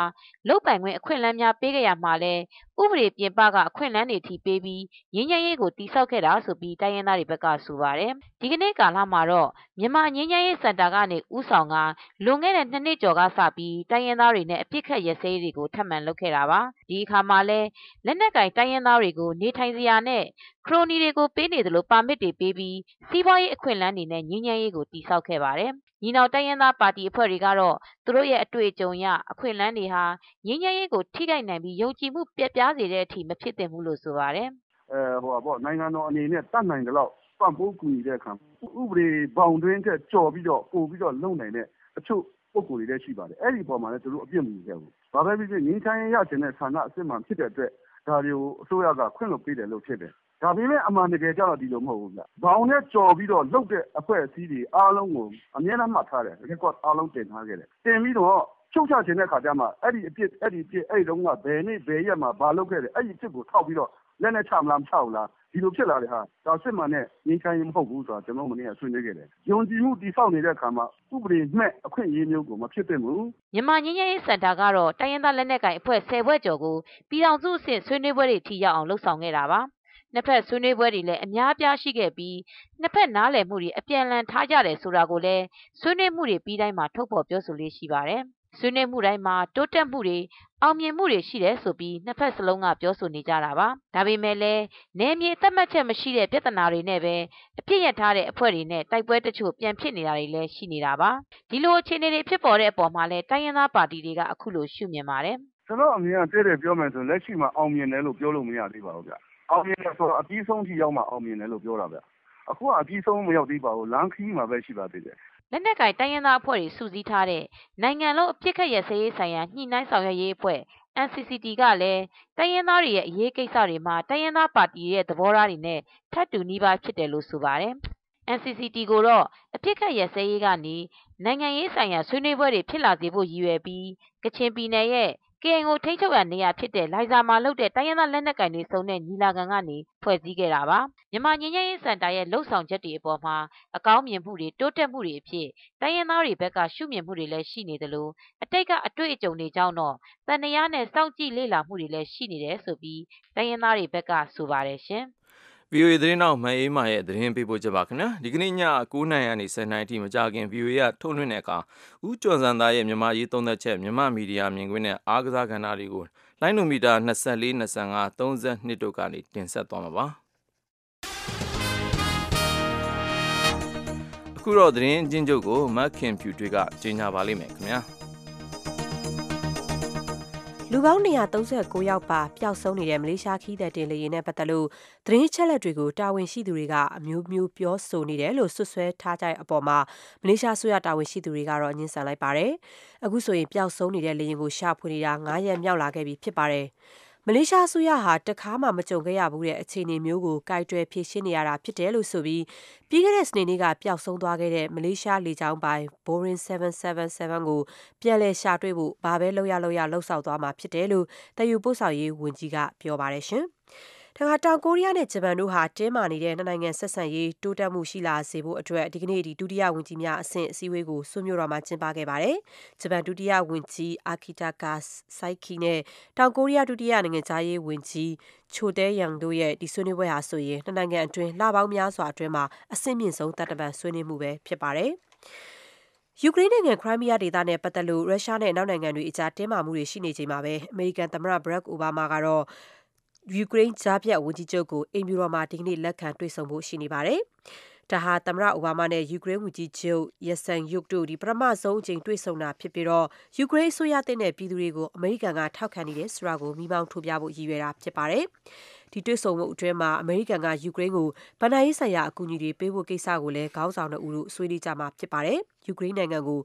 လုတ်ပိုင်ခွင့်အခွင့်အလမ်းများပေးခဲ့ရမှာလဲဥပဒေပြင်ပကအခွင့်အလမ်းတွေထိပေးပြီးငင်းငင်းရေးကိုတိစောက်ခဲ့တာဆိုပြီးတိုင်းရင်းသားတွေဘက်ကဆိုပါတယ်ဒီကနေ့ကာလမှာတော့မြန်မာငင်းငင်းရေးစင်တာကနေဥဆောင်ကလွန်ခဲ့တဲ့နှစ်နှစ်ကျော်ကစပြီးတိုင်းရင်းသားတွေနဲ့အပြစ်ခတ်ရစဲရေးတွေကိုထပ်မံလုပ်ခဲ့တာပါဒီအခါမှာလဲလက်နက်ကင်တိုင်းရင်းသားတွေကိုနေထိုင်စရာနဲ့ခရိုနီတွေကိုပေးနေသလိုပါမစ်တွေပေးပြီးစီးပွားရေးအခွင့်အလမ်းတွေနဲ့ငြင်းငြမ်းရေးကိုတိစောက်ခဲ့ပါတယ်။ညီနောင်တိုင်းရင်းသားပါတီအဖွဲ့တွေကတော့သူတို့ရဲ့အတွေ့အကြုံရအခွင့်အလမ်းတွေဟာငြင်းငြမ်းရေးကိုထိခိုက်နိုင်ပြီးယုံကြည်မှုပြက်ပြားစေတဲ့အထိမဖြစ်သင့်ဘူးလို့ဆိုပါတယ်။အဲဟိုပါပေါ့နိုင်ငံတော်အနေနဲ့တတ်နိုင်တဲ့လောက်ပံ့ပိုးကူညီတဲ့အခါဥပဒေဘောင်တွင်းချက်ကြော်ပြီးတော့ပို့ပြီးတော့လုံနိုင်တဲ့အချို့ပုံကိုယ်တွေလည်းရှိပါတယ်။အဲ့ဒီပေါ်မှာလည်းသူတို့အပြစ်မယူခဲ့ဘူး။ဘာပဲဖြစ်ဖြစ်ငင်းချမ်းရခြင်းတဲ့ဌာနအစ်စ်မှဖြစ်တဲ့အတွက်ဒါတွေကိုအစိုးရကခွင့်လွှတ်ပေးတယ်လို့ဖြစ်တယ်။ ဒါပေမဲ့အမှန်တကယ်ကျတော့ဒီလိုမဟုတ်ဘူးဗျ။ဘောင်နဲ့ကြော်ပြီးတော့လှုပ်တဲ့အဖွဲ့အစည်းတွေအားလုံးကိုအမြဲတမ်းမှတ်ထားတယ်။ record အားလုံးတင်ထားခဲ့တယ်။တင်ပြီးတော့ဖြုတ်ချခြင်းတဲ့ခါကျမှအဲ့ဒီအပြစ်အဲ့ဒီအပြစ်အဲ့ဒီတုန်းကဘယ်နေ့ဘယ်ရက်မှာဘာလုပ်ခဲ့တယ်အဲ့ဒီအပြစ်ကိုထောက်ပြီးတော့လက်နဲ့ချမလားမချဘူးလားဒီလိုဖြစ်လာတဲ့ဟာဒါစစ်မှန်တဲ့ငြိမ်းချမ်းရေးမဟုတ်ဘူးဆိုတာကျွန်တော်မနေ့ကဆွေးနွေးခဲ့တယ်။ယုံကြည်မှုတည်ဆောက်နေတဲ့အခါမှာဥပဒေမဲ့အခွင့်အရေးမျိုးကိုမဖြစ်သင့်ဘူး။မြန်မာငြိမ်းချမ်းရေးစင်တာကတော့တိုင်းရင်းသားလက်နက်ကိုင်အဖွဲ့10ဘွဲ့ကျော်ကိုပြည်ထောင်စုအဆင့်ဆွေးနွေးပွဲတွေထိရောက်အောင်လှုပ်ဆောင်ခဲ့တာပါ။ နှစ်ဖက်ဆွေးနွေးပွဲတွေလည်းအများအပြားရှိခဲ့ပြီးနှစ်ဖက်နားလည်မှုတွေအပြန်အလှန်ထားကြတယ်ဆိုတာကိုလည်းဆွေးနွေးမှုတွေပြီးတိုင်းမှာထုတ်ဖော်ပြောဆိုလေးရှိပါတယ်။ဆွေးနွေးမှုတိုင်းမှာတိုးတက်မှုတွေအောင်မြင်မှုတွေရှိတယ်ဆိုပြီးနှစ်ဖက်စလုံးကပြောဆိုနေကြတာပါ။ဒါပေမဲ့လည်းနယ်မြေသတ်မှတ်ချက်မရှိတဲ့ပြဿနာတွေနဲ့ပဲအပြစ်ရထားတဲ့အဖွဲ့တွေနဲ့တိုက်ပွဲတချို့ပြန်ဖြစ်နေတာတွေလည်းရှိနေတာပါ။ဒီလိုအခြေအနေတွေဖြစ်ပေါ်တဲ့အပေါ်မှာလည်းတိုင်းရင်းသားပါတီတွေကအခုလိုရှုမြင်ပါတယ်။ကျွန်တော်အမြင်ကတဲ့တဲ့ပြောမယ်ဆိုလက်ရှိမှာအောင်မြင်တယ်လို့ပြောလို့မရသေးပါဘူးဗျ။ အောင်မြင်တယ်ဆိုတော့အပြီးဆုံးထိရောက်မှအောင်မြင်တယ်လို့ပြောတာဗျ။အခုကအပြီးဆုံးမရောက်သေးပါဘူးလမ်းခီးမှာပဲရှိပါသေးတယ်။လက်နက်ကိုင်တိုင်းရင်းသားအဖွဲ့တွေစုစည်းထားတဲ့နိုင်ငံလုံးအပြစ်ခတ်ရစရေးဆိုင်ရာညှိနှိုင်းဆောင်ရွက်ရေးအဖွဲ့ NCCT ကလည်းတိုင်းရင်းသားတွေရဲ့အရေးကိစ္စတွေမှာတိုင်းရင်းသားပါတီရဲ့သဘောထားတွေနဲ့ထပ်တူနီးပါးဖြစ်တယ်လို့ဆိုပါတယ်။ NCCT ကိုတော့အပြစ်ခတ်ရပ်စဲရေးကနေနိုင်ငံရေးဆိုင်ရာဆွေးနွေးပွဲတွေဖြစ်လာစေဖို့ရည်ရွယ်ပြီးကချင်ပြည်နယ်ရဲ့ KIO ထိန်းချုပ်ရာနေရာဖြစ်တဲ့လိုင်ဇာမှာလုပ်တဲ့တိုင်းရင်းသားလက်နက်ကိုင်တွေစုံတဲ့ညီလာခံကနေဖွဲ့စည်းခဲ့တာပါ။မြန်မာငြိမ်းချမ်းရေးစင်တာရဲ့လုပ်ဆောင်ချက်တွေအပေါ်မှာအကောင်းမြင်မှုတွေတိုးတက်မှုတွေအဖြစ်တိုင်းရင်းသားတွေဘက်ကရှုမြင်မှုတွေလည်းရှိနေသလိုအတိတ်ကအတွေ့အကြုံတွေကြောင့်တော့သံသယနဲ့စောင့်ကြည့်လေ့လာမှုတွေလည်းရှိနေတယ်လို့တိုင်းရင်းသားတွေဘက်ကဆိုပါတယ်ရှင်။ VOA သတင်းတောက်မအေးမာရဲ့သတင်းပေးပို့ချက်ပါခင်ဗျာဒီကနေ့ည9:00နာရီကနေ10:00နာရီအထိမကြခင် VOA ကထုတ်လွှင့်တဲ့အခါဦးကျော်စံသားရဲ့မြန်မာရေးသုံးသက်ချက်မြန်မာမီဒီယာမြင်ကွင်းနဲ့အားကစားကဏ္ဍတွေကိုလိုင်းနိုမီတာ24 25 32တို့ကနေတင်ဆက်သွားမှာပါအခုတော့သတင်းအချင်းချုပ်ကိုမတ်ခင်ဖြူတွေကကြီးညာပါလိမ့်မယ်ခင်ဗျာ လူပေါင်း239ယောက်ပါပျောက်ဆုံးနေတဲ့မလေးရှားခီးသည်တင်လေယာဉ်နဲ့ပတ်သက်လို့သတင်းချက်လက်တွေကိုတာဝန်ရှိသူတွေကအမျိုးမျိုးပြောဆိုနေတယ်လို့ဆွဆွဲထားကြတဲ့အပေါ်မှာမလေးရှားဆိုရတာဝန်ရှိသူတွေကတော့ညှင်းဆန်လိုက်ပါတယ်။အခုဆိုရင်ပျောက်ဆုံးနေတဲ့လေယာဉ်ကိုရှာဖွေနေတာ9ရက်မြောက်လာခဲ့ပြီဖြစ်ပါတယ်။ မလေးရှားအစိုးရဟာတခါမှမကြုံခဲ့ရဘူးတဲ့အခြေအနေမျိုးကိုကိုက်တွယ်ဖြေရှင်းနေရတာဖြစ်တယ်လို့ဆိုပြီးပြီးခဲ့တဲ့စနေနေ့ကပျောက်ဆုံးသွားခဲ့တဲ့မလေးရှားလေကြောင်းပိုင် Boeing 777ကိုပြန်လည်ရှာတွေ့ဖို့ဘာပဲလုပ်ရလုပ်ရလှုပ်ဆောင်သွားမှာဖြစ်တယ်လို့တည်ယူပို့ဆောင်ရေးဝန်ကြီးကပြောပါတယ်ရှင်။ တခါတောင်ကိုရီးယားနဲ့ဂျပန်တို့ဟာတင်းမာနေတဲ့နှစ်နိုင်ငံဆက်ဆံရေးတိုးတက်မှုရှိလာစေဖို့အတွက်ဒီကနေ့ဒီဒုတိယဝန်ကြီးများအဆင့်အစည်းအဝေးကိုဆွေးမျိုးတော်မှာကျင်းပခဲ့ပါတယ်။ဂျပန်ဒုတိယဝန်ကြီးအာကီတာကာစိုက်ခီနဲ့တောင်ကိုရီးယားဒုတိယနိုင်ငံသားရေးဝန်ကြီးချိုတဲယန်တို့ရဲ့ဒီဆွေးနွေးပွဲဟာဆိုရင်နှစ်နိုင်ငံအတွင်းလပေါင်းများစွာအတွင်းမှာအဆင့်မြင့်ဆုံးတပ်တပံဆွေးနွေးမှုပဲဖြစ်ပါတယ်။ယူကရိန်းနိုင်ငံခရိုင်းမီးယားဒေသနဲ့ပတ်သက်လို့ရုရှားနဲ့အနောက်နိုင်ငံတွေအကြားတင်းမာမှုတွေရှိနေချိန်မှာပဲအမေရိကန်သမ္မတဘရက်အိုဘားမားကတော့ ယူကရိန်းကြားဖြတ်ဝန်ကြီးချုပ်ကိုအိမ်ဖြူတော်မှာဒီကနေ့လက်ခံတွေ့ဆုံဖို့ရှိနေပါတယ်။ဒါဟာသမ္မတအိုဘားမားနဲ့ယူကရိန်းဝန်ကြီးချုပ်ယက်ဆန်ယုတ်တို့ပထမဆုံးအကြိမ်တွေ့ဆုံတာဖြစ်ပြီးယူကရိန်းအစိုးရသစ်နဲ့ပြည်သူတွေကိုအမေရိကန်ကထောက်ခံနေတယ်ဆိုတာကိုမီးမောင်းထိုးပြဖို့ရည်ရွယ်တာဖြစ်ပါတယ်။ဒီတွေ့ဆုံမှုအတွင်းမှာအမေရိကန်ကယူကရိန်းကိုဘဏ္ဍာရေးဆိုင်ရာအကူအညီတွေပေးဖို့ကိစ္စကိုလည်းခေါင်းဆောင်နှစ်ဦးတို့ဆွေးနွေးကြမှာဖြစ်ပါတယ်။ယူကရိန်းနိုင်ငံကို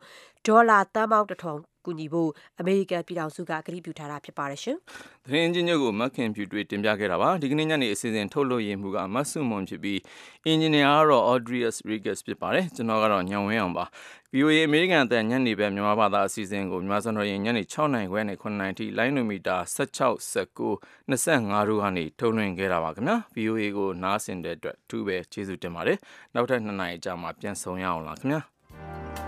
ဒေါ်လာသန်းပေါင်းတစ်ထောင် ကူညီဖို့အမေရိကန်ပြည်ထောင်စုကကတိပြုထားတာဖြစ်ပါတယ်ရှင်။သတင်းချင်းချုပ်ကိုမခင်ဖြူတွေတင်ပြခဲ့တာပါ။ဒီကနေ့ညနေအစီအစဉ်ထုတ်လွှင့်ရမှုကမတ်ဆုမွန်ဖြစ်ပြီးအင်ဂျင်နီယာကတော့ Audrius Rigas ဖြစ်ပါတယ်။ကျွန်တော်ကတော့ညောင်ဝင်းအောင်ပါ။ VOA အမေရိကန်အသံညနေပဲမြန်မာဘာသာအစီအစဉ်ကိုမြန်မာစံတော်ရင်ညနေ6နိုင်ခွဲနဲ့9နိုင်ထိလိုင်းနိုမီတာ16 19 25တို့ကနေထုတ်လွှင့်ခဲ့တာပါခင်ဗျာ VOA ကိုနားဆင်တဲ့အတွက်အထူးပဲကျေးဇူးတင်ပါတယ်နောက်ထပ်2နိုင်ကြာမှပြန်ဆောင်ရအောင်လားခင်ဗျာ